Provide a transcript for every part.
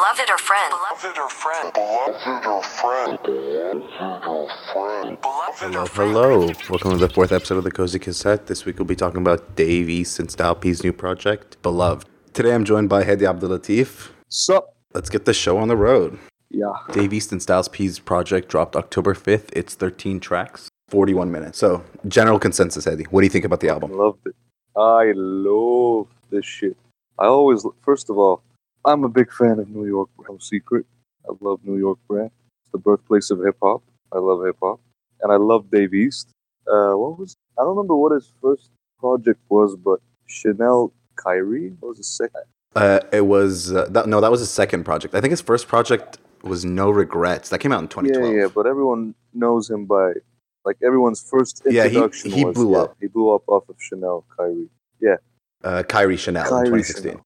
Beloved or friend? Beloved or friend? Beloved or friend? Beloved or friend? Hello, hello. Welcome to the fourth episode of the Cozy Cassette. This week we'll be talking about Dave East and Styles P's new project, Beloved. Today I'm joined by Hedi Abdulatif. Sup? Let's get the show on the road. Yeah. Dave East and Styles P's project dropped October 5th. It's 13 tracks, 41 minutes. So, general consensus, Hedi. What do you think about the album? Loved it. I love this shit. I always, first of all, I'm a big fan of New York. No secret. I love New York brand. It's the birthplace of hip hop. I love hip hop, and I love Dave East. Uh, what was? I don't remember what his first project was, but Chanel Kairi what was the second. Uh, it was, uh, that, no, that was his second project. I think his first project was No Regrets. That came out in 2012. Yeah, yeah, but everyone knows him by like everyone's first introduction. Yeah, he- he was, blew yeah, up. He blew up off of Chanel Kairi. Yeah. Uh, Kairi Chanel in 2016. Chanel.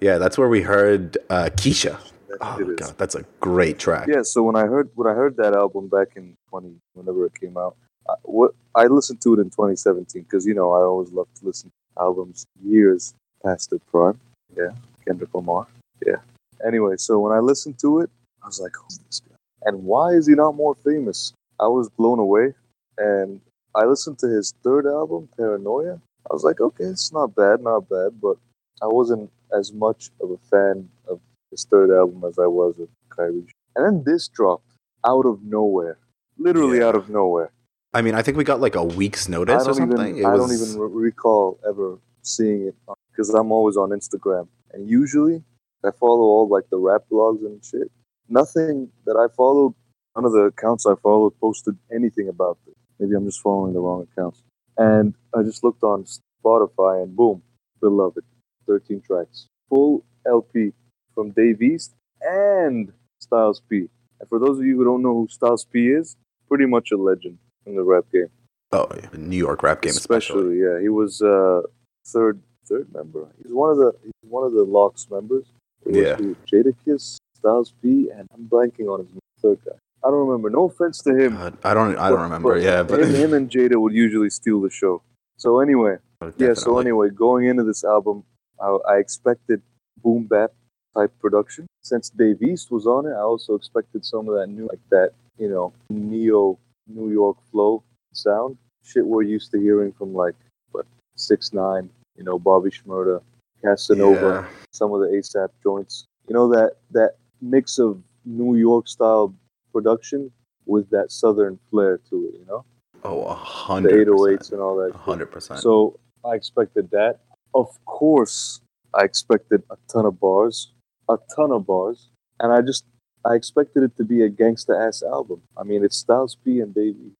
Yeah, that's where we heard uh, Keisha. Oh, my God, that's a great track. Yeah, so when I heard when I heard that album back in twenty, whenever it came out, I, what I listened to it in twenty seventeen because you know I always love to listen to albums years past their prime. Yeah, Kendrick Lamar. Yeah. Anyway, so when I listened to it, I was like, "Who's this guy? And why is he not more famous?" I was blown away, and I listened to his third album, Paranoia. I was like, "Okay, it's not bad, not bad," but I wasn't as much of a fan of his third album as I was of Kairi. And then this dropped out of nowhere, literally Yeah. out of nowhere. I mean, I think we got like a week's notice or something. even I don't even re- recall ever seeing it because I'm always on Instagram, and usually I follow all like the rap blogs and shit. Nothing that I followed, none of the accounts I followed posted anything about it. Maybe I'm just following the wrong accounts. And I just looked on Spotify, and boom, beloved, 13 tracks, full LP from Dave East and Styles P. And for those of you who don't know who Styles P is, pretty much a legend in the rap game. Oh, yeah. New York rap game, especially. yeah. He was uh, third third member. He's one of the he's one of the LOX members. Yeah. who? Jadakiss, Styles P, and I'm blanking on his third guy. I don't remember. No offense to him. I don't. I don't but- remember. but yeah, but him, him and Jada would usually steal the show. So anyway, yeah. So anyway, going into this album, I, I expected boom bap type production. Since Dave East was on it, I also expected some of that new, like that, you know, neo New York flow sound. Shit we're used to hearing from like what six nine, you know, Bobby Shmurda, Casanova, Yeah. some of the ASAP joints. You know that that mix of New York style production with that southern flair to it. You know, Oh, a the 808s and all that. A hundred percent. So I expected that. Of course, I expected a ton of bars, a ton of bars, and I just I expected it to be a gangsta ass album. I mean, it's Styles P and Baby,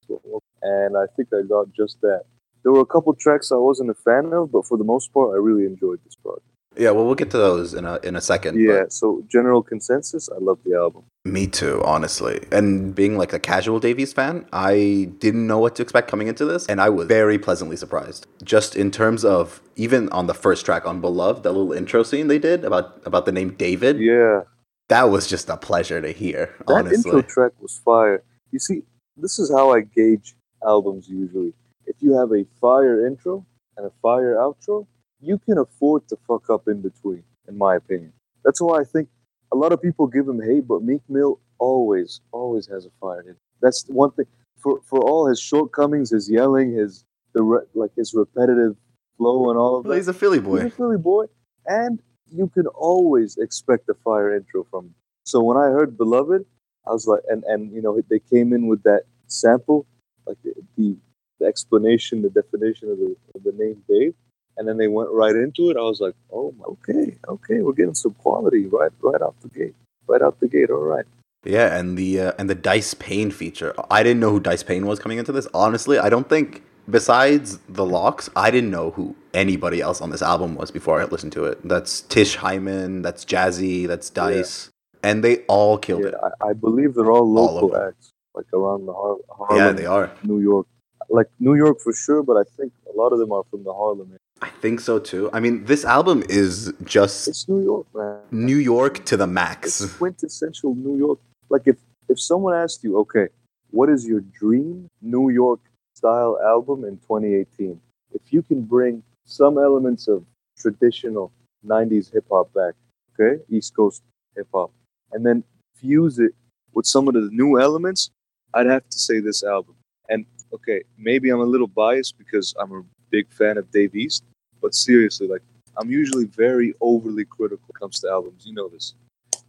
and I think I got just that. There were a couple tracks I wasn't a fan of, but for the most part, I really enjoyed this project. Yeah, well, we'll get to those in a in a second. Yeah. So general consensus, I love the album. me too, honestly. And being like a casual Dave East fan, I didn't know what to expect coming into this, and I was very pleasantly surprised. Just in terms of even on the first track on Beloved, that little intro scene they did about about the name David, Yeah. that was just a pleasure to hear. That honestly, intro track was fire. You see, this is how I gauge albums usually. If you have a fire intro and a fire outro, you can afford to fuck up in between, in my opinion. That's why I think a lot of people give him hate, but Meek Mill always, always has a fire intro. That's one thing. For for all his shortcomings, his yelling, his the re, like his repetitive flow and all of well, that. he's a Philly boy. He's a Philly boy, and you can always expect a fire intro from him. So when I heard "Beloved," I was like, and and you know they came in with that sample, like the the, the explanation, the definition of the of the name Dave, and then they went right into it. I was like, oh, okay, okay, we're getting some quality right right off the gate, right out the gate. All right. Yeah, and the uh, and the Dyce Payne feature. I didn't know who Dyce Payne was coming into this. Honestly, I don't think besides the LOX, I didn't know who anybody else on this album was before I listened to it. That's Tish Hyman, that's Jazzy, that's Dyce, and they all killed Yeah, it. I, I believe they're all All local them. acts, like around the Har- Harlem, Yeah, they are. New York, like New York for sure. But I think a lot of them are from the Harlem. I think so too. I mean, this album is just It's New York, man. New York to the max. It's quintessential New York. Like if if someone asked you, okay, what is your dream New York style album in 2018? If you can bring some elements of traditional 90s hip hop back, okay, East Coast hip hop, and then fuse it with some of the new elements, I'd have to say this album. And okay, maybe I'm a little biased because I'm a big fan of Dave East, but seriously, like I'm usually very overly critical when it comes to albums. You know this,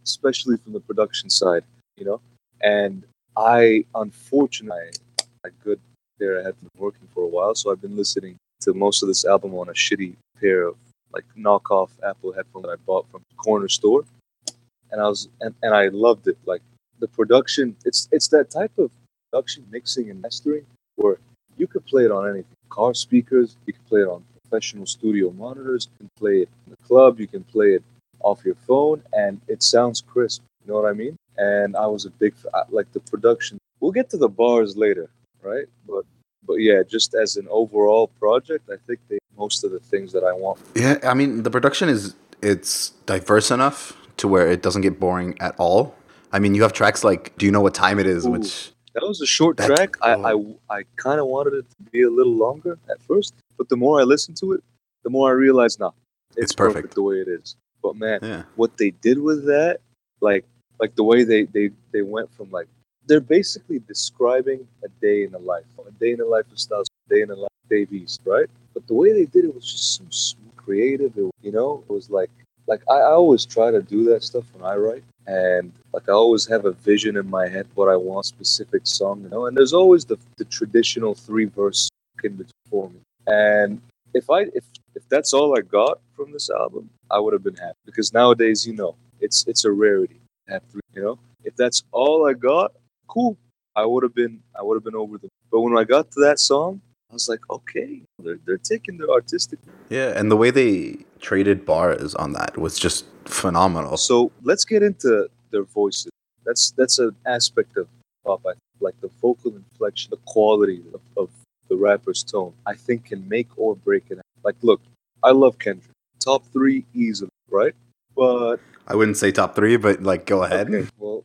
especially from the production side. You know, and I unfortunately, a good there I had been working for a while, so I've been listening to most of this album on a shitty pair of like knockoff Apple headphones that I bought from the corner store, and I was and, and I loved it. Like the production, it's it's that type of production mixing and mastering where you could play it on anything, car speakers, you can play it on professional studio monitors, you can play it in the club, you can play it off your phone, and it sounds crisp. You know what I mean? And I was a big like the production. We'll get to the bars later, right? But but yeah, just as an overall project, I think they most of the things that I want. Yeah, I mean the production is it's diverse enough to where it doesn't get boring at all. I mean, you have tracks like "Do You Know What Time It Is," Ooh. which That was a short That- track. I oh. I, I kind of wanted it to be a little longer at first, but the more I listen to it, the more I realize, nah, it's, It's perfect. perfect. the way it is. But man, yeah, what they did with that, like like the way they they they went from like they're basically describing a day in the life, a day in the life of Styles, a day in the life of Dave East, right? But the way they did it was just so smooth, creative. It, you know, it was like like I, I always try to do that stuff when I write, and like I always have a vision in my head what I want specific song, you know. And there's always the the traditional three verse in between for me, and if I if if that's all I got from this album, I would have been happy because nowadays, you know, it's it's a rarity three. You know, if that's all I got, cool. I would have been I would have been over them. But when I got to that song, I was like, okay, they're they're taking their artistic. yeah, and the way they traded bars on that was just phenomenal. So let's get into their voices. That's that's an aspect of pop. I like the vocal inflection, the quality of, of the rapper's tone. I think can make or break it. Like, look, I love Kendrick. Top three easily, right? But I wouldn't say top three, but like go ahead. Okay, well,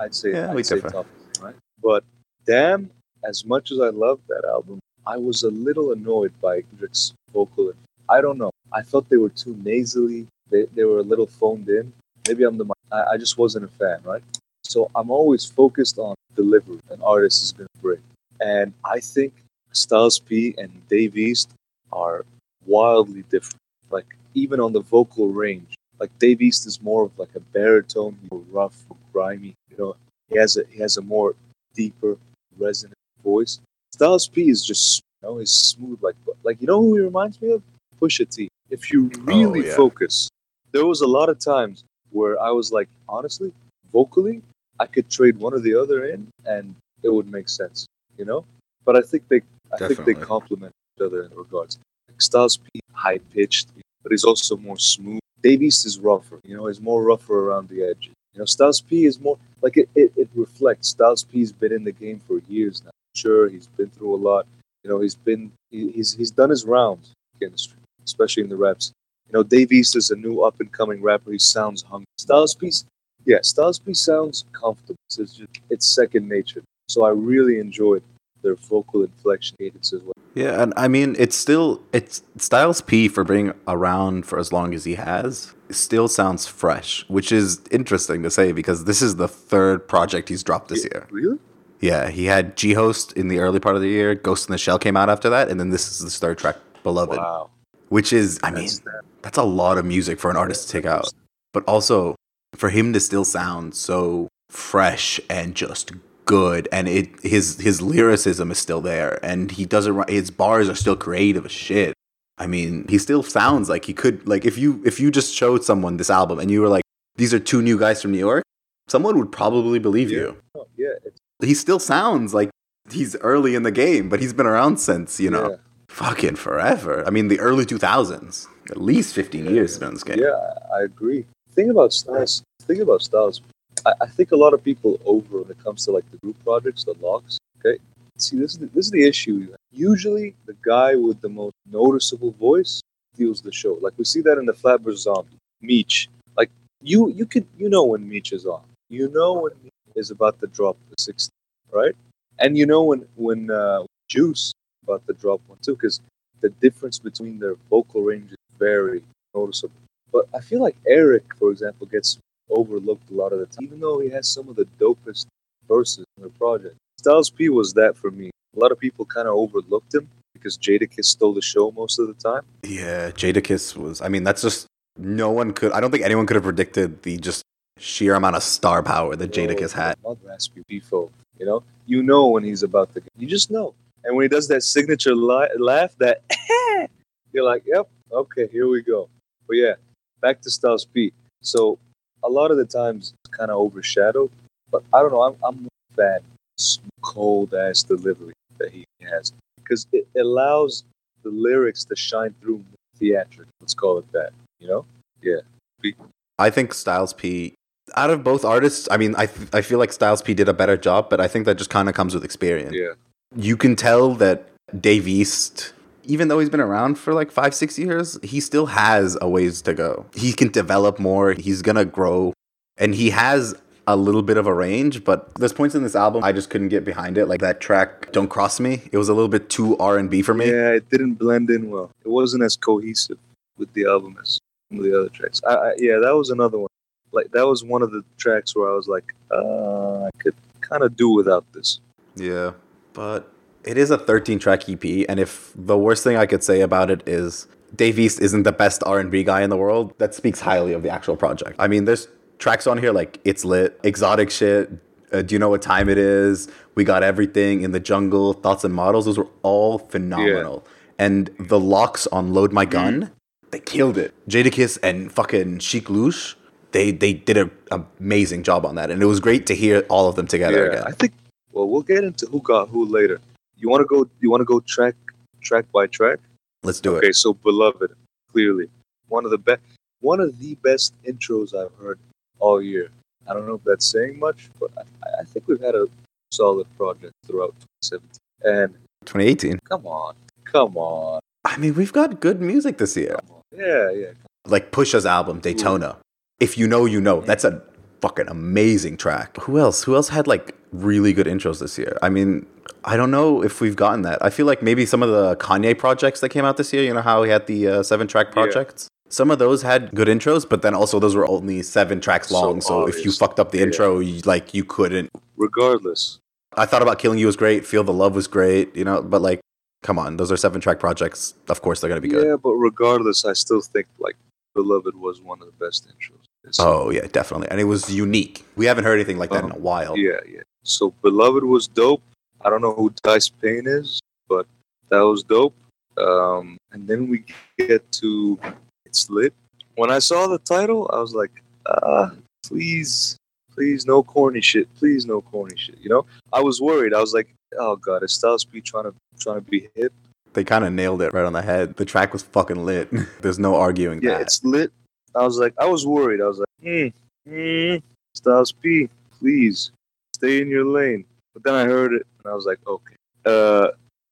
I'd say Yeah, we I'd say differ. top, right? But damn, as much as I loved that album, I was a little annoyed by Kendrick's vocal. I don't know. I felt they were too nasally. They, they were a little phoned in. Maybe I'm the. I, I just wasn't a fan, right? So I'm always focused on delivery. An artist is going to bring, and I think Styles P and Dave East are wildly different. Like even on the vocal range, like Dave East is more of like a baritone, more rough, more grimy. You know, he has a he has a more deeper, resonant voice. Styles P is just you know, he's smooth like like you know who he reminds me of? Pusha T. If you oh, really yeah. focus, there was a lot of times where I was like, honestly, vocally, I could trade one or the other in, and it would make sense. You know, but I think they I think they Definitely. complement each other in regards. Like Styles P, high pitched, but he's also more smooth. Dave East is rougher, you know, he's more rougher around the edges. You know, Styles P is more like it, it, it reflects. Styles P's been in the game for years now. Sure, he's been through a lot. You know, he's been he, he's he's done his rounds in the industry, especially in the raps. You know, Dave East is a new up and coming rapper. He sounds hungry. Styles P, yeah, Styles P sounds comfortable. It's just it's second nature. So I really enjoyed their vocal inflection well. Yeah, and I mean, it's still it's Styles P for being around for as long as he has. Still sounds fresh, which is interesting to say because this is the third project he's dropped this year. Really? Yeah, he had G Host in the early part of the year. Ghost in the Shell came out after that, and then this is the third track, Beloved, Wow. which is I mean that. that's a lot of music for an artist to take out. But also for him to still sound so fresh and just good and it his his lyricism is still there and he doesn't his bars are still creative as shit. I mean, he still sounds like he could like if you if you just showed someone this album and you were like these are two new guys from New York, someone would probably believe Yeah. you. Oh, yeah. He still sounds like he's early in the game, but he's been around since, you know, yeah. fucking forever. I mean, the early 2000s. At least 15 years been in this game. Yeah, I agree. Thing about Styles, thing about Styles, I, I think a lot of people over when it comes to like the group projects, the LOX. Okay, see, this is the, this is the issue. Usually, the guy with the most noticeable voice steals the show. Like we see that in the Flatbush Zombie, Meech. Like you, you could you know when Meech is on. You know when Meech is about to drop the 60, right? And you know when when uh, Juice about to drop one too, because the difference between their vocal range is very noticeable. But I feel like Eric, for example, gets overlooked a lot of the time, even though he has some of the dopest verses in the project. Styles P was that for me. A lot of people kind of overlooked him because Jadakiss stole the show most of the time. Yeah, Jadakiss was. I mean, that's just no one could. I don't think anyone could have predicted the just sheer amount of star power that Jadakiss had. Raspy Bifo, you know, you know when he's about to. You just know, and when he does that signature li- laugh, that you're like, "Yep, okay, here we go." But yeah, back to Styles P. So a lot of the times it's kind of overshadowed, but I don't know. I'm I'm fan cold ass delivery that he has because it allows the lyrics to shine through theatric. Let's call it that. You know? Yeah. I think Styles P. Out of both artists, I mean, I th- I feel like Styles P did a better job, but I think that just kind of comes with experience. Yeah. You can tell that Dave East, even though he's been around for like five, six years, he still has a ways to go. He can develop more. He's gonna grow, and he has a little bit of a range. But there's points in this album I just couldn't get behind it. Like that track, "Don't Cross Me," it was a little bit too R and B for me. Yeah, it didn't blend in well. It wasn't as cohesive with the album as some of the other tracks. I, I, yeah, that was another one. Like that was one of the tracks where I was like, uh, I could kind of do without this. Yeah, but it is a 13 track EP, and if the worst thing I could say about it is Dave East isn't the best R&B guy in the world, that speaks highly of the actual project. I mean, there's tracks on here like It's Lit, Exotic Shit, uh, Do You Know What Time It Is, We Got Everything, In the Jungle, Thoughts and Models. Those were all phenomenal. And the LOX on Load My Gun, they killed it. Jadakiss and fucking Sheek Louch, they, they did an amazing job on that. And it was great to hear all of them together yeah, again. I think. Well, we'll get into who got who later. You want to go? You want to go track track by track? Let's do Okay, it. Okay so beloved, clearly one of the best, one of the best intros I've heard all year. I don't know if that's saying much, but I, I think we've had a solid project throughout 2017. And 2018. come on, come on, I mean, we've got good music this year. yeah, yeah. Like Pusha's album, Daytona. If you know, you know. That's a fucking amazing track. Who else? Who else had like really good intros this year? I mean, I don't know if we've gotten that. I feel like maybe some of the Kanye projects that came out this year, you know how he had the uh, seven track projects? Some of those had good intros, but then also those were only seven tracks long. So, if you fucked up the Yeah. intro, you, like you couldn't. Regardless, I thought about Killing You was great. Feel the Love was great, you know, but like, come on, those are seven track projects. Of course they're going to be good. yeah, but regardless, I still think like beloved was one of the best intros. It's- Oh yeah, definitely, and it was unique. We haven't heard anything like that in a while. Yeah, yeah. So Beloved was dope. I don't know who Dyce Payne is, but that was dope. Um, and then we get to It's Lit. When I saw the title, I was like, ah, please, please, no corny shit. Please, no corny shit. You know, I was worried. I was like, oh god, is Styles P trying to trying to be hip? They kind of nailed it right on the head. The track was fucking lit. There's no arguing Yeah, that. it's lit. I was like, I was worried. I was like, hmm, hmm, Styles P, please stay in your lane. But then I heard it and I was like, okay. Uh,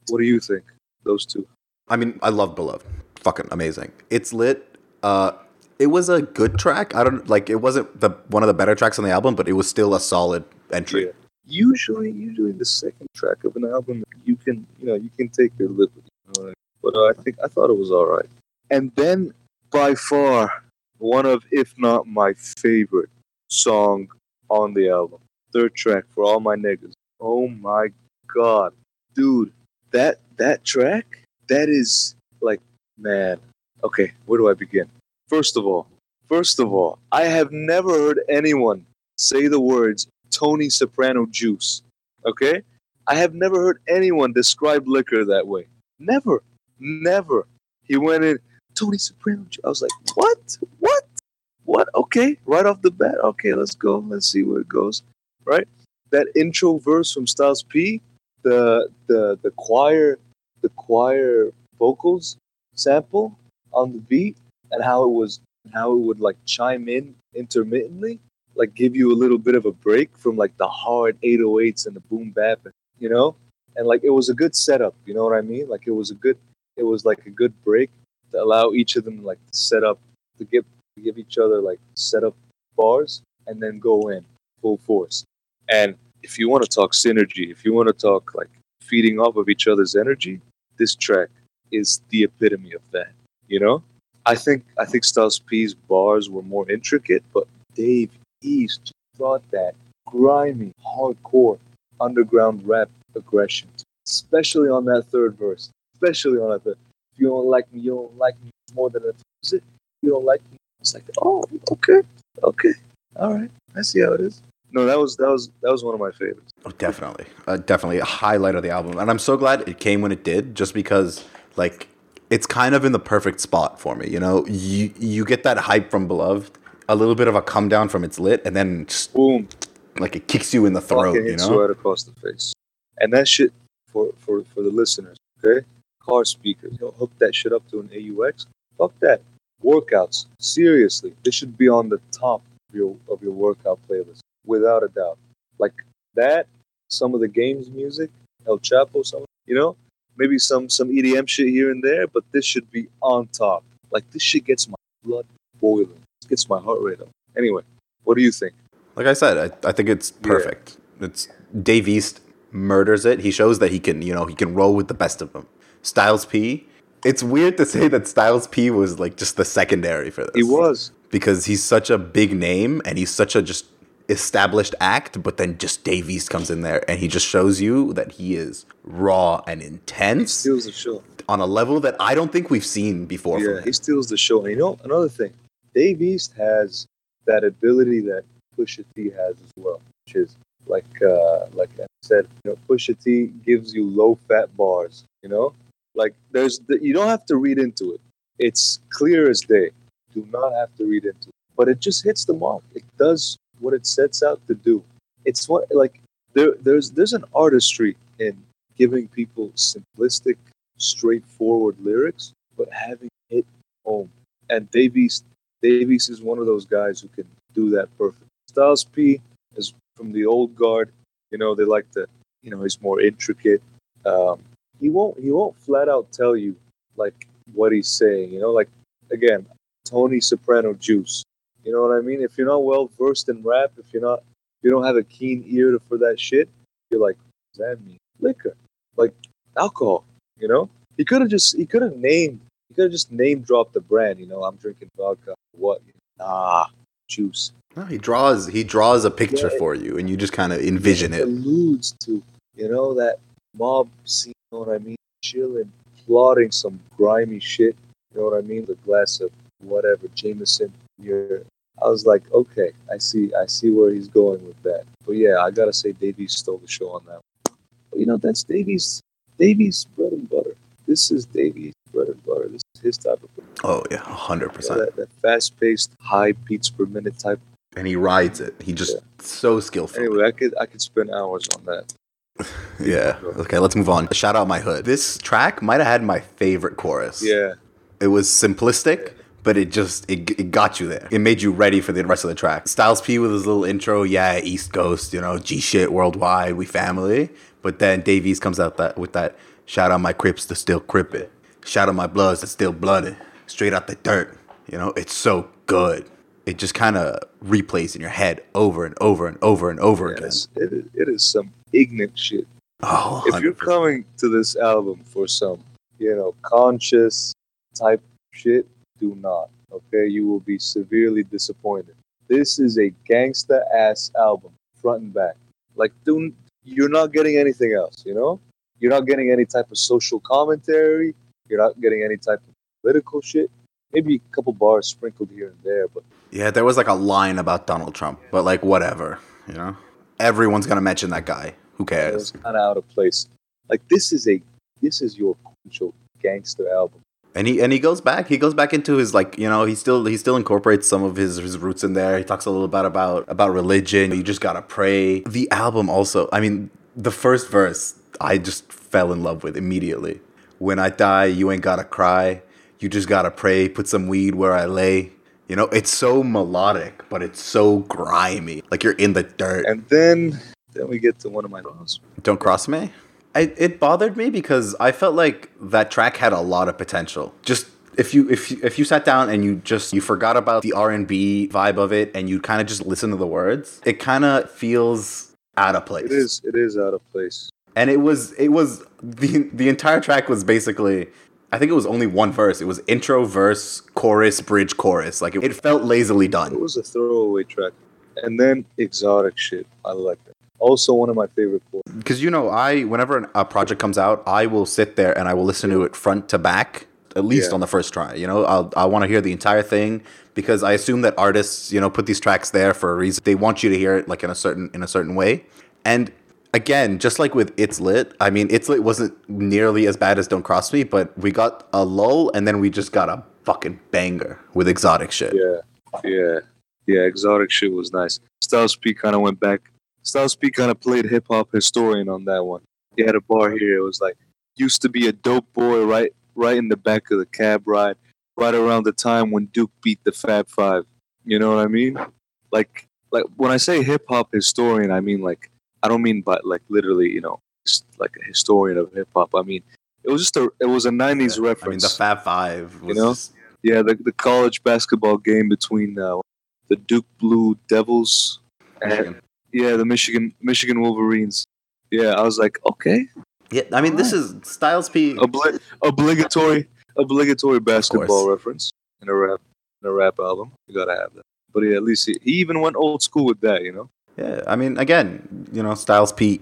what do you think? Those two. I mean, I love Beloved. Fucking amazing. It's lit. Uh, it was a good track. I don't like. It wasn't the one of the better tracks on the album, but it was still a solid entry. Yeah. Usually, usually the second track of an album, you can, you know, you can take your liberty. You know what I mean? But uh, I think I thought it was all right. And then, by far, one of, if not my favorite song on the album, third track for all my niggas. Oh my god, dude, that that track, that is like, man. Okay, where do I begin? First of all, first of all, I have never heard anyone say the words Tony Soprano juice. Okay? I have never heard anyone describe liquor that way. Never. Never. He went in, Tony Soprano juice. I was like, what? What? What? Okay. Right off the bat. Okay, let's go. Let's see where it goes. Right? That intro verse from Styles P, the the the choir the choir vocals sample on the beat and how it was how it would like chime in intermittently like give you a little bit of a break from like the hard 808s and the boom bap, you know? And like it was a good setup, you know what I mean? Like it was a good it was like a good break to allow each of them like to set up to give give each other like set up bars and then go in full force. And if you want to talk synergy, if you want to talk like feeding off of each other's energy, this track is the epitome of that. You know? I think I think Styles P's bars were more intricate, but Dave East brought that grimy, hardcore, underground rap aggression, especially on that third verse. Especially on that third. If you don't like me, you don't like me more than a visit. You don't like me. It's like, oh, okay, okay, all right. I see how it is. No, that was that was that was one of my favorites. Oh, definitely, uh, definitely a highlight of the album, and I'm so glad it came when it did, just because like it's kind of in the perfect spot for me. You know, you you get that hype from Beloved, a little bit of a come down from It's Lit, and then just Boom, like it kicks you in the throat. fucking You know, right across the face. And that shit for for for the listeners, okay? Car speakers, you know, hook that shit up to an AUX. Fuck that. Workouts, seriously, they should be on the top of your of your workout playlist, without a doubt. Like that, some of the games music, El Chapo, some you know, maybe some some EDM shit here and there, but this should be on top. Like this shit gets my blood boiling, it gets my heart rate up. Anyway, what do you think? like I said, I, I think it's Yeah. perfect. It's Dave East murders it. He shows that he can, you know, he can roll with the best of them. Styles P. It's weird to say that Styles P was like just the secondary for this. He was. because he's such a big name and he's such a just established act, but then just Dave East comes in there and he just shows you that he is raw and He intense steals the show. on a level that I don't think we've seen before. Yeah, he steals the show. And you know, another thing, Dave East has that ability that Pusha T has as well, which is like uh, like I said, you know, Pusha T gives you low fat bars. You know, like there's the, you don't have to read into it. It's clear as day. Do not have to read into it, but it just hits the mark. It does what it sets out to do. It's what like there there's there's an artistry in giving people simplistic, straightforward lyrics, but having it home. And Dave East Davies is one of those guys who can do that perfect. Styles P is from the old guard. You know, they like to you know, he's more intricate. Um, he won't he won't flat out tell you like what he's saying, you know, like again, Tony Soprano juice. You know what I mean? If you're not well versed in rap, if you're not if you don't have a keen ear for that shit, you're like, what does that mean? Liquor. Like alcohol, you know? He could have just he could have named he could have just name dropped the brand, you know, I'm drinking vodka. What? Nah, juice. No, he draws he draws a picture Yeah. for you and you just kind of envision it. alludes to, you know, that mob scene, you know what I mean? Chilling, plotting some grimy shit, you know what I mean? The glass of whatever, Jameson here. I was like, okay, I see I see where he's going with that. But yeah, I gotta say Dave East stole the show on that one. But you know, that's Dave East Davies bread and butter. This is Dave East bread and butter. This is his type of Oh yeah, hundred percent. that, that fast paced, high beats per minute type. And he rides it. He just so skillful. Anyway, I could I could spend hours on that. Yeah. Okay, let's move on. Shout out my hood. This track might have had my favorite chorus. Yeah. It was simplistic, but it just it, it got you there. It made you ready for the rest of the track. Styles P with his little intro, yeah, East Coast, you know, G shit worldwide, we family. But then Dave East comes out that with that shout out my Crips to still crippin'. Shout out my Bloods to still blooded. Straight out the dirt. You know, it's so good. It just kind of replays in your head over and over and over and over Yeah, again. it, is, it is some ignorant shit. Oh, If you're coming to this album for some, you know, conscious type shit, do not. Okay, you will be severely disappointed. This is a gangsta ass album, front and back. Like, do you're not getting anything else. You know, you're not getting any type of social commentary. You're not getting any type of political shit. Maybe a couple bars sprinkled here and there, but Yeah, there was like a line about Donald Trump, but like whatever, you know? Everyone's gonna mention that guy. Who it cares? was kind of out of place. Like this is a this is your quintessential gangster album. And he and he goes back. He goes back into his like, you know, he still he still incorporates some of his his roots in there. He talks a little bit about about religion. You just gotta pray. The album also, I mean, the first verse I just fell in love with immediately. When I die, you ain't gotta cry. You just gotta pray. Put some weed where I lay. You know, it's so melodic, but it's so grimy. Like you're in the dirt. And then then we get to one of my songs. Don't cross me. I, it bothered me because I felt like that track had a lot of potential. Just if you if you, if you sat down and you just you forgot about the R and B vibe of it and you kind of just listen to the words, it kind of feels out of place. It is it is out of place. and it was it was the the entire track was basically. I think it was only one verse. It was intro, verse, chorus, bridge, chorus. Like it, it felt lazily done. It was a throwaway track. and then exotic shit. I like that. Also, one of my favorite quotes. Because you know, I whenever a project comes out, I will sit there and I will listen to it front to back, at least Yeah. on the first try. You know, I'll, I want to hear the entire thing because I assume that artists, you know, put these tracks there for a reason. They want you to hear it like in a certain in a certain way. And again, just like with It's Lit, I mean, It's Lit wasn't nearly as bad as Don't Cross Me, but we got a lull and then we just got a fucking banger with exotic shit. Yeah, yeah, yeah. Exotic shit was nice. Styles P kind of went back. Styles P kind of played hip hop historian on that one. He had a bar here. It was like, used to be a dope boy right, right in the back of the cab ride, right around the time when Duke beat the Fab Five. You know what I mean? Like, like when I say hip hop historian, I mean like I don't mean but like literally, you know, like a historian of hip hop. I mean, it was just a it was a '90s reference. I mean, the. Fab Five was You know? just- Yeah, the, the college basketball game between uh, the Duke Blue Devils and Michigan. Yeah, the Michigan Michigan Wolverines. Yeah, I was like, okay, Yeah, I mean, this is Styles P. Obli- obligatory obligatory basketball reference in a rap in a rap album. You gotta have that. But yeah, at least he, he even went old school with that. You know. Yeah, I mean, again, you know, Styles P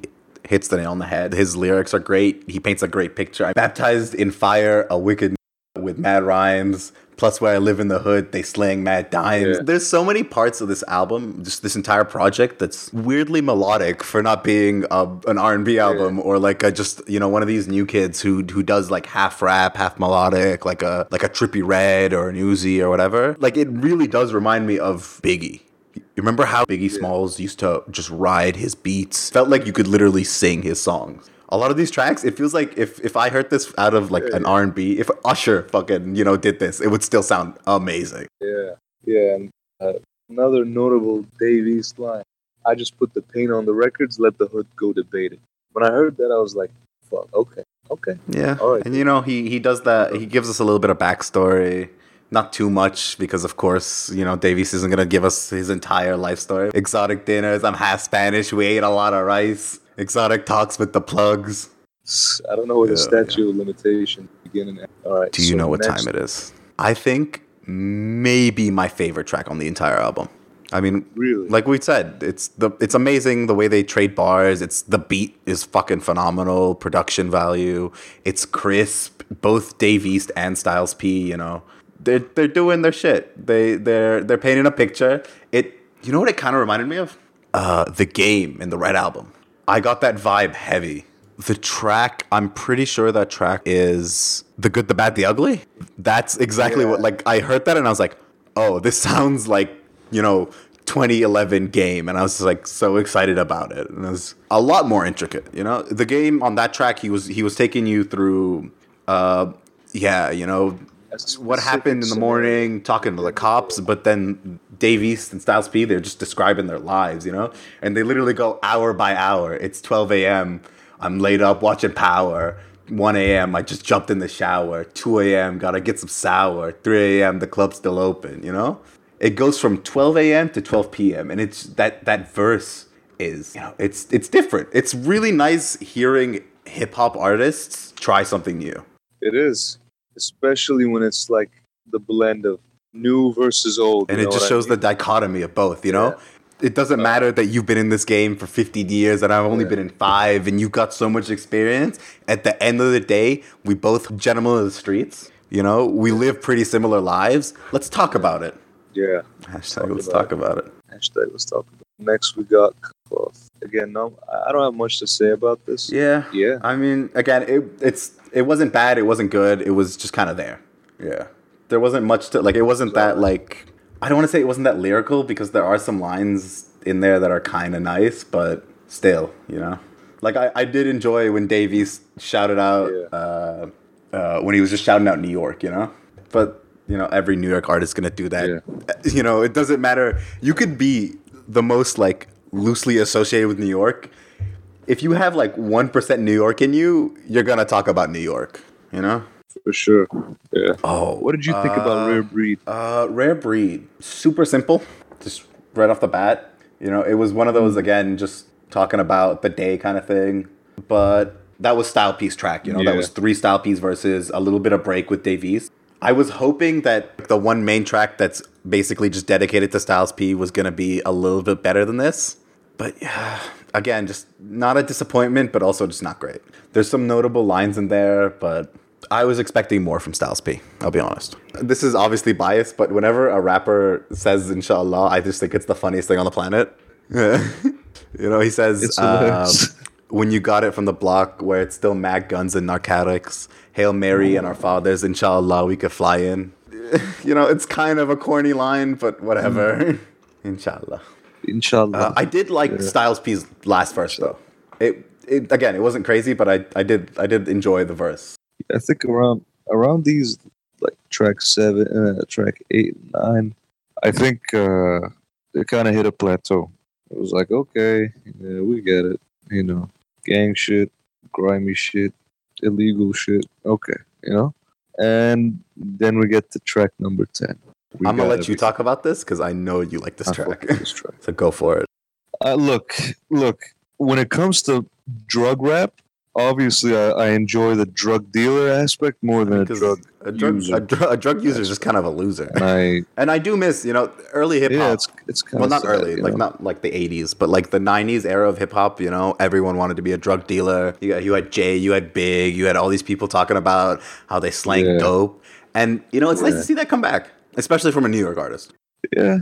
hits the nail on the head. His lyrics are great. He paints a great picture. I'm baptized in fire, a wicked with mad rhymes. Plus, where I live in the hood, they slang mad dimes. Yeah. There's so many parts of this album, just this entire project, that's weirdly melodic for not being a, an R&B album or like a just you know one of these new kids who who does like half rap, half melodic, like a like a Trippie Redd or an Uzi or whatever. Like it really does remind me of Biggie. You remember how Biggie Smalls used to just ride his beats? Felt like you could literally sing his songs. A lot of these tracks, it feels like if, if I heard this out of like an R and B, if Usher fucking you know did this, it would still sound amazing. Yeah, yeah. And uh, another notable Dave East line: "I just put the paint on the records, let the hood go debate it." When I heard that, I was like, "Fuck, okay, okay." Yeah, All right. and you know he he does that. He gives us a little bit of backstory. Not too much because, of course, you know Dave East isn't gonna give us his entire life story. Exotic dinners. I'm half Spanish. We ate a lot of rice. Exotic talks with the plugs. I don't know where the Yeah, statute of limitation beginning. At. All right. Do you so know what time it is? I think maybe my favorite track on the entire album. I mean, Really? like we said, it's the it's amazing the way they trade bars. It's the beat is fucking phenomenal. Production value. It's crisp. Both Dave East and Styles P, you know, they're they're doing their shit. They they're they're painting a picture. It you know what it kind of reminded me of? Uh, the game in the Red album. I got that vibe heavy. The track, I'm pretty sure that track is The Good, the Bad, the Ugly. That's exactly Yeah. what, like, I heard that and I was like, oh, this sounds like, you know, 2011 game. And I was like so excited about it. And it was a lot more intricate, you know? The game on that track, he was, he was taking you through, uh, yeah, you know, what happened in the morning, talking to the cops, but then Dave East and Styles P, they're just describing their lives, you know? And they literally go hour by hour. It's 12 a.m. I'm laid up watching Power. 1 a.m. I just jumped in the shower. 2 a.m. Gotta get some sour. 3 a.m. The club's still open, you know? It goes from 12 a.m. to 12 p.m. And it's that that verse is, you know, it's it's different. It's really nice hearing hip hop artists try something new. It is, especially when it's like the blend of new versus old. and it just what I shows the dichotomy of both you know it doesn't uh, matter that you've been in this game for 50 years and i've only Yeah. been in five and you've got so much experience at the end of the day we both gentlemen of the streets you know we live pretty similar lives let's talk about it Yeah. hashtag Talk let's about talk about it Hashtag. Let's talk. About. Next, we got cloth. Again, no, I don't have much to say about this. yeah. Yeah. i mean again it, it's it wasn't bad it wasn't good it was just kind of there. Yeah. There wasn't much to like it wasn't that like i don't want to say it wasn't that lyrical because there are some lines in there that are kind of nice but still you know? Like i, I did enjoy when Dave East shouted out Yeah. uh, uh, when he was just shouting out new york you know? But you know every new york artist is gonna do that. You know it doesn't matter. You could be the most like loosely associated with new york if you have like 1% new york in you you're gonna talk about new york you know for sure. Yeah. oh What did you think about Rare Breed? uh, rare breed, super simple, just right off the bat. You know, it was one of those again, just talking about the day kind of thing. But that was Styles P's track. You know, that was three Styles P's versus a little bit of break with Dave East. I was hoping that the one main track that's basically just dedicated to Styles P was going to be a little bit better than this. But yeah, again, just not a disappointment, but also just not great. There's some notable lines in there, but I was expecting more from Styles P. I'll be honest. This is obviously biased, but whenever a rapper says "Inshallah," I just think it's the funniest thing on the planet. you know, he says, uh. "When you got it from the block, where it's still mag guns and narcotics, Hail Mary and our fathers, Inshallah, we could fly in." you know, it's kind of a corny line, but whatever. Inshallah. Inshallah. Uh, I did like Styles P's last verse though. It, it again, it wasn't crazy, but I, I did I did enjoy the verse. I think around around these like track seven, uh, track eight, nine, I think uh, it kind of hit a plateau. It was like, okay, yeah, we get it. You know, gang shit, grimy shit, illegal shit. Okay, you know. And then we get to track number ten. We I'm gonna got let you talk about this because I know you like this track. this track. so go for it. Uh, look, look. When it comes to drug rap, obviously I, I enjoy the drug dealer aspect more than a drug a drug user. a, dr- a drug user is just kind of a loser. and I And I do miss, you know, early hip hop. yeah, it's it's kind well, not sad, early, like know? not like the '80s, but like the '90s era of hip hop. You know, everyone wanted to be a drug dealer. You got, you had Jay, you had Big, you had all these people talking about how they slang Yeah. dope, and you know, it's nice to see that come back, especially from a New York artist. yeah,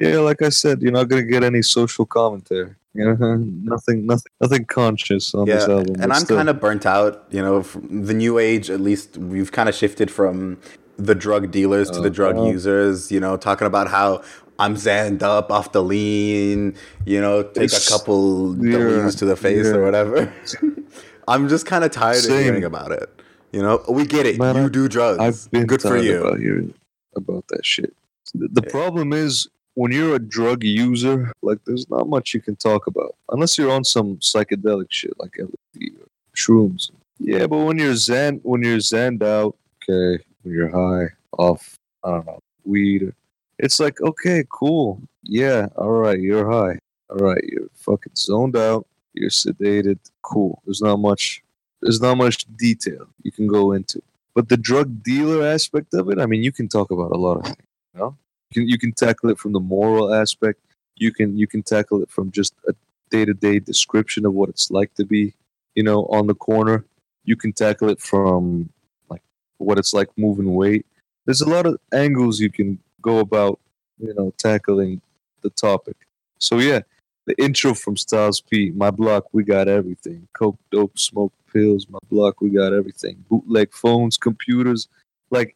yeah. Like I said, you're not gonna get any social commentary. You know, nothing, nothing, nothing conscious on this Yeah, album. and I'm still. kind of burnt out. You know, from the new age. At least we've kind of shifted from the drug dealers to the drug Uh-huh. users. You know, talking about how I'm zanned up off the lean. You know, take a couple yeah, W's to the face yeah. or whatever. I'm just kind of tired Same. of hearing about it. You know, we get it. Man, you I- do drugs. I've been Good for you. about hearing about that shit. The, the problem is when you're a drug user, like there's not much you can talk about unless you're on some psychedelic shit like LSD or shrooms. Yeah, but when you're zen, when you're zenned out, okay, when you're high off, I don't know, weed, it's like okay, cool, yeah, all right, you're high, all right, you're fucking zoned out, you're sedated, cool. There's not much, there's not much detail you can go into. But the drug dealer aspect of it, I mean, you can talk about a lot of things. You know, can you can tackle it from the moral aspect. You can you can tackle it from just a day to day description of what it's like to be, you know, on the corner. You can tackle it from like what it's like moving weight. There's a lot of angles you can go about, you know, tackling the topic. So yeah, the intro from Styles P, my block, we got everything. Coke, dope, smoke, pills, my block, we got everything. Bootleg phones, computers, like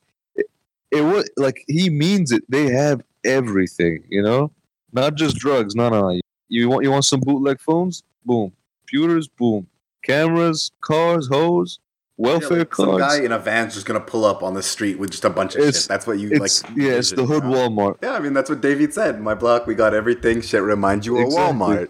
it, was like he means it. They have everything, you know, not just drugs. No, no. You want you want some bootleg phones? Boom. Computers? Boom. Cameras, cars, hoes, welfare Yeah, like some guy in a van's just gonna pull up on the street with just a bunch of It's- shit. That's what you like. yeah, it's the hood? Walmart. Yeah, I mean that's what David said. My block, we got everything. Shit reminds you of Exactly. Walmart.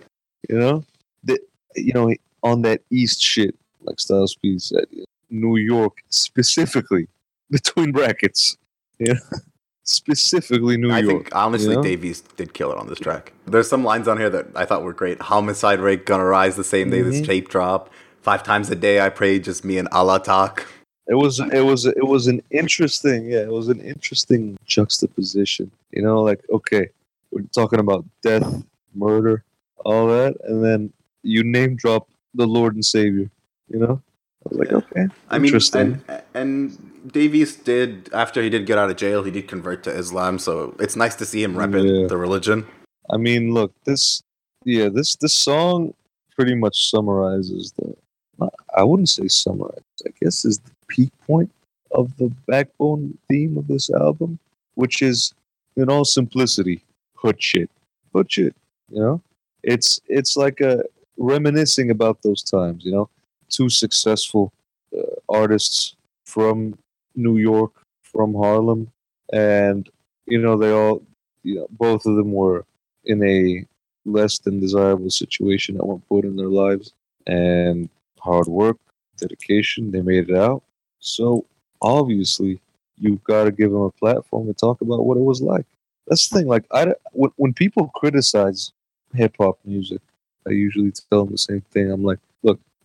you know the you know on that east shit like styles p said new york specifically between brackets yeah specifically new I york I think honestly, you know? Dave East did kill it on this track. There's some lines on here that I thought were great. Homicide rate gonna rise the same day this Mhm. tape drop. Five times a day I pray, just me and Allah talk. it was it was it was an interesting yeah it was an interesting juxtaposition you know like okay we're talking about death murder all that and then you name drop the lord and savior you know i was like okay I mean, interesting and and Dave East did after he did get out of jail, he did convert to Islam. So it's nice to see him repping Yeah. the religion. I mean, look, this, yeah, this this song pretty much summarizes the. I wouldn't say summarize. I guess is the peak point of the backbone theme of this album, which is, in all simplicity, hood shit, hood shit. You know, it's it's like a reminiscing about those times. You know, two successful uh, artists from New York, from Harlem, and you know they all, you know, both of them were in a less than desirable situation at one point in their lives and hard work dedication they made it out. So obviously you've got to give them a platform to talk about what it was like. That's the thing like i when, when people criticize hip-hop music i usually tell them the same thing. I'm like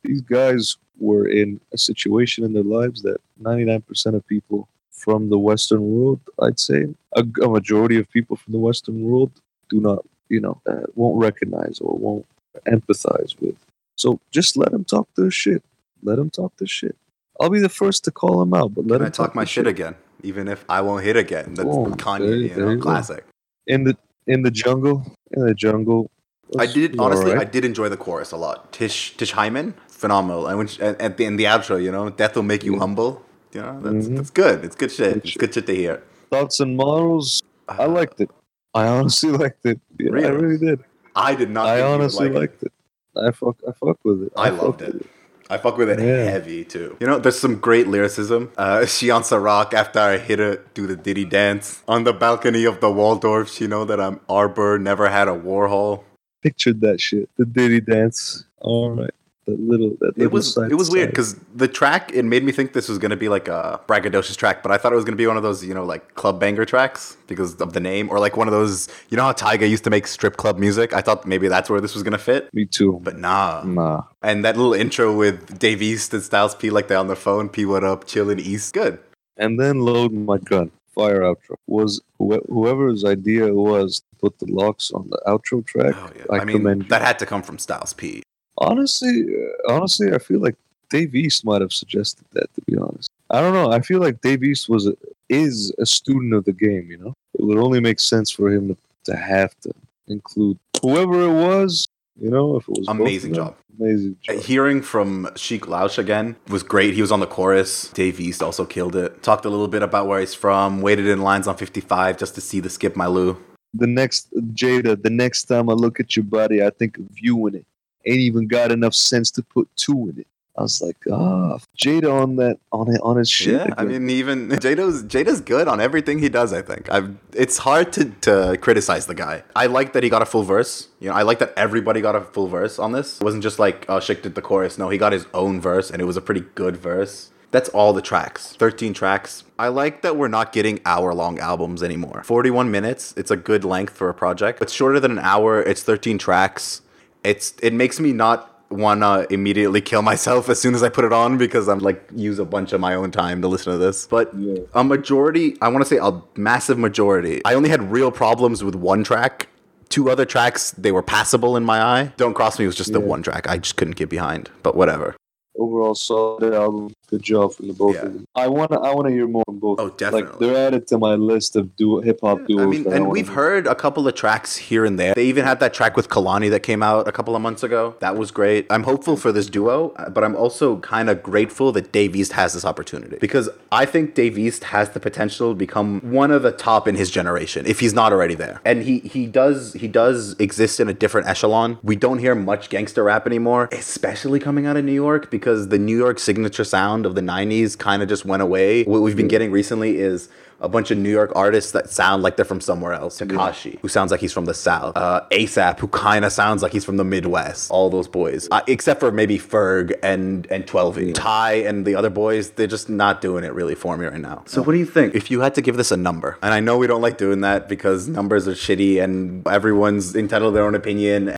these guys were in a situation in their lives that 99% of people from the Western world. I'd say a, a majority of people from the Western world do not, you know, uh, won't recognize or won't empathize with. So just let them talk their shit. Let them talk their shit. I'll be the first to call them out, but let them talk my their shit again, even if I won't hit again. That's Boom. Kanye, There- you know, go. classic. in the in the jungle. In the jungle. I did honestly. I did enjoy the chorus a lot. Tish Tish Hyman, phenomenal. And when she, at the in the outro, you know, death will make you Yeah. humble. You know, that's Mhm. that's good. It's good shit. It's good shit to hear. Thoughts and models. I Uh, liked it. I honestly liked it. Yeah, I Really? really did. I did not. I think you would honestly like it. liked it. I fuck. I fuck with it. I fuck loved with it. I fuck with it Yeah. heavy too. You know, there's some great lyricism. Uh, she on Rock after I hit her, do the Diddy dance on the balcony of the Waldorfs. You know that I'm Arbor, never had a Warhol. Pictured that shit. The Diddy dance. All right. That little. That It was side it was to weird because the track it made me think this was gonna be like a braggadocious track, but I thought it was gonna be one of those you know like club banger tracks because of the name, or like one of those you know how Tyga used to make strip club music. I thought maybe that's where this was gonna fit, Me too. but nah. Nah. And that little intro with Dave East and Styles P like they're on the phone, P what up, chilling East, good. And then load my gun. Fire outro was wh- whoever's idea it was to put the LOX on the outro track. Oh yeah, I, I, mean commend you. that had to come from Styles P. Honestly, uh, honestly, I feel like Dave East might have suggested that. To be honest, I don't know. I feel like Dave East was a, is a student of the game. You know, it would only make sense for him to, to have to include whoever it was. You know, if it was Amazing job. amazing job. Hearing from Sheek Louch again was great. He was on the chorus. Dave East also killed it. Talked a little bit about where he's from. Waited in lines on 55 just to see the Skip My Lou. The next Jada, the next time I look at your body, I think of you in it. Ain't even got enough sense to put two in it. I was like, ah, Jada on that on it on his shit. yeah, I mean, even Jada's Jada's good on everything he does. I think I've, it's hard to, to criticize the guy. I like that he got a full verse. You know, I like that everybody got a full verse on this. It wasn't just like oh, Sheek did the chorus. No, he got his own verse, and it was a pretty good verse. That's all the tracks. 13 tracks. I like that we're not getting hour long albums anymore. 41 minutes. It's a good length for a project. It's shorter than an hour. It's 13 tracks. It's it makes me not wanna immediately kill myself as soon as I put it on because I'm like use a bunch of my own time to listen to this. But Yeah. a majority, I want to say a massive majority. I only had real problems with one track. Two other tracks, they were passable in my eye. Don't Cross Me was just the one track. I just couldn't get behind. But whatever. overall solid album. Good job from the both Yeah. of them. I wanna I wanna hear more from both. Oh, Like definitely. they're added to my list of duo hip hop duos. I mean, and wanna we've hear. heard a couple of tracks here and there. They even had that track with Kalani that came out a couple of months ago. That was great. I'm hopeful for this duo, but I'm also kind of grateful that Dave East has this opportunity because I think Dave East has the potential to become one of the top in his generation if he's not already there. And he he does he does exist in a different echelon. We don't hear much gangster rap anymore, especially coming out of New York because the New York signature sound of the 90s kind of just went away. What we've been getting recently is a bunch of New York artists that sound like they're from somewhere else. Tekashi, who sounds like he's from the South. Uh, ASAP, who kind of sounds like he's from the Midwest. All those boys, uh, except for maybe Ferg and and Twelvyy and the other boys, they're just not doing it really for me right now. So what do you think? If you had to give this a number, and I know we don't like doing that because numbers are shitty and everyone's entitled to their own opinion.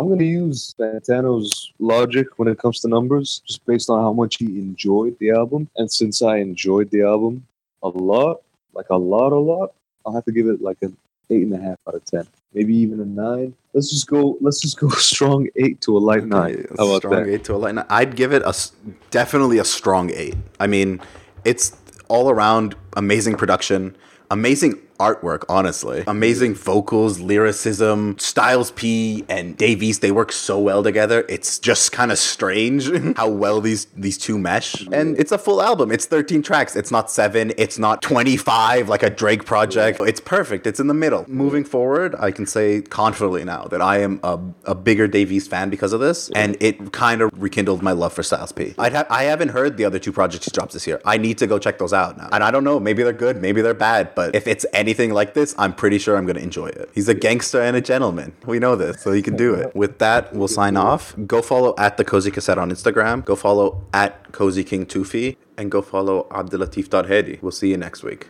I'm gonna use Fantano's logic when it comes to numbers, just based on how much he enjoyed the album. And since I enjoyed the album a lot, like a lot, a lot, I'll have to give it like an eight and a half out of ten, maybe even a nine. Let's just go. Let's just go strong eight to a light nine. Okay, a How about strong that? eight to a light nine. I'd give it a definitely a strong eight. I mean, it's all around amazing production, amazing artwork, honestly, amazing vocals, lyricism. Styles P and Dave East, they work so well together. It's just kind of strange how well these these two mesh. And it's a full album. It's 13 tracks. It's not seven. It's not 25 like a Drake project. It's perfect. It's in the middle. Moving forward, I can say confidently now that I am a, a bigger Dave East fan because of this, and it kind of rekindled my love for Styles P. I'd ha- I haven't heard the other two projects he drops this year. I need to go check those out now. And I don't know, maybe they're good, maybe they're bad, but if it's anything like this, I'm pretty sure I'm going to enjoy it. He's a gangster and a gentleman. We know this, so he can do it. With that, we'll sign off. Go follow at the Cozy Cassette on Instagram. Go follow at Cozy King Tufi. And go follow Abdelatif.hedi. We'll see you next week.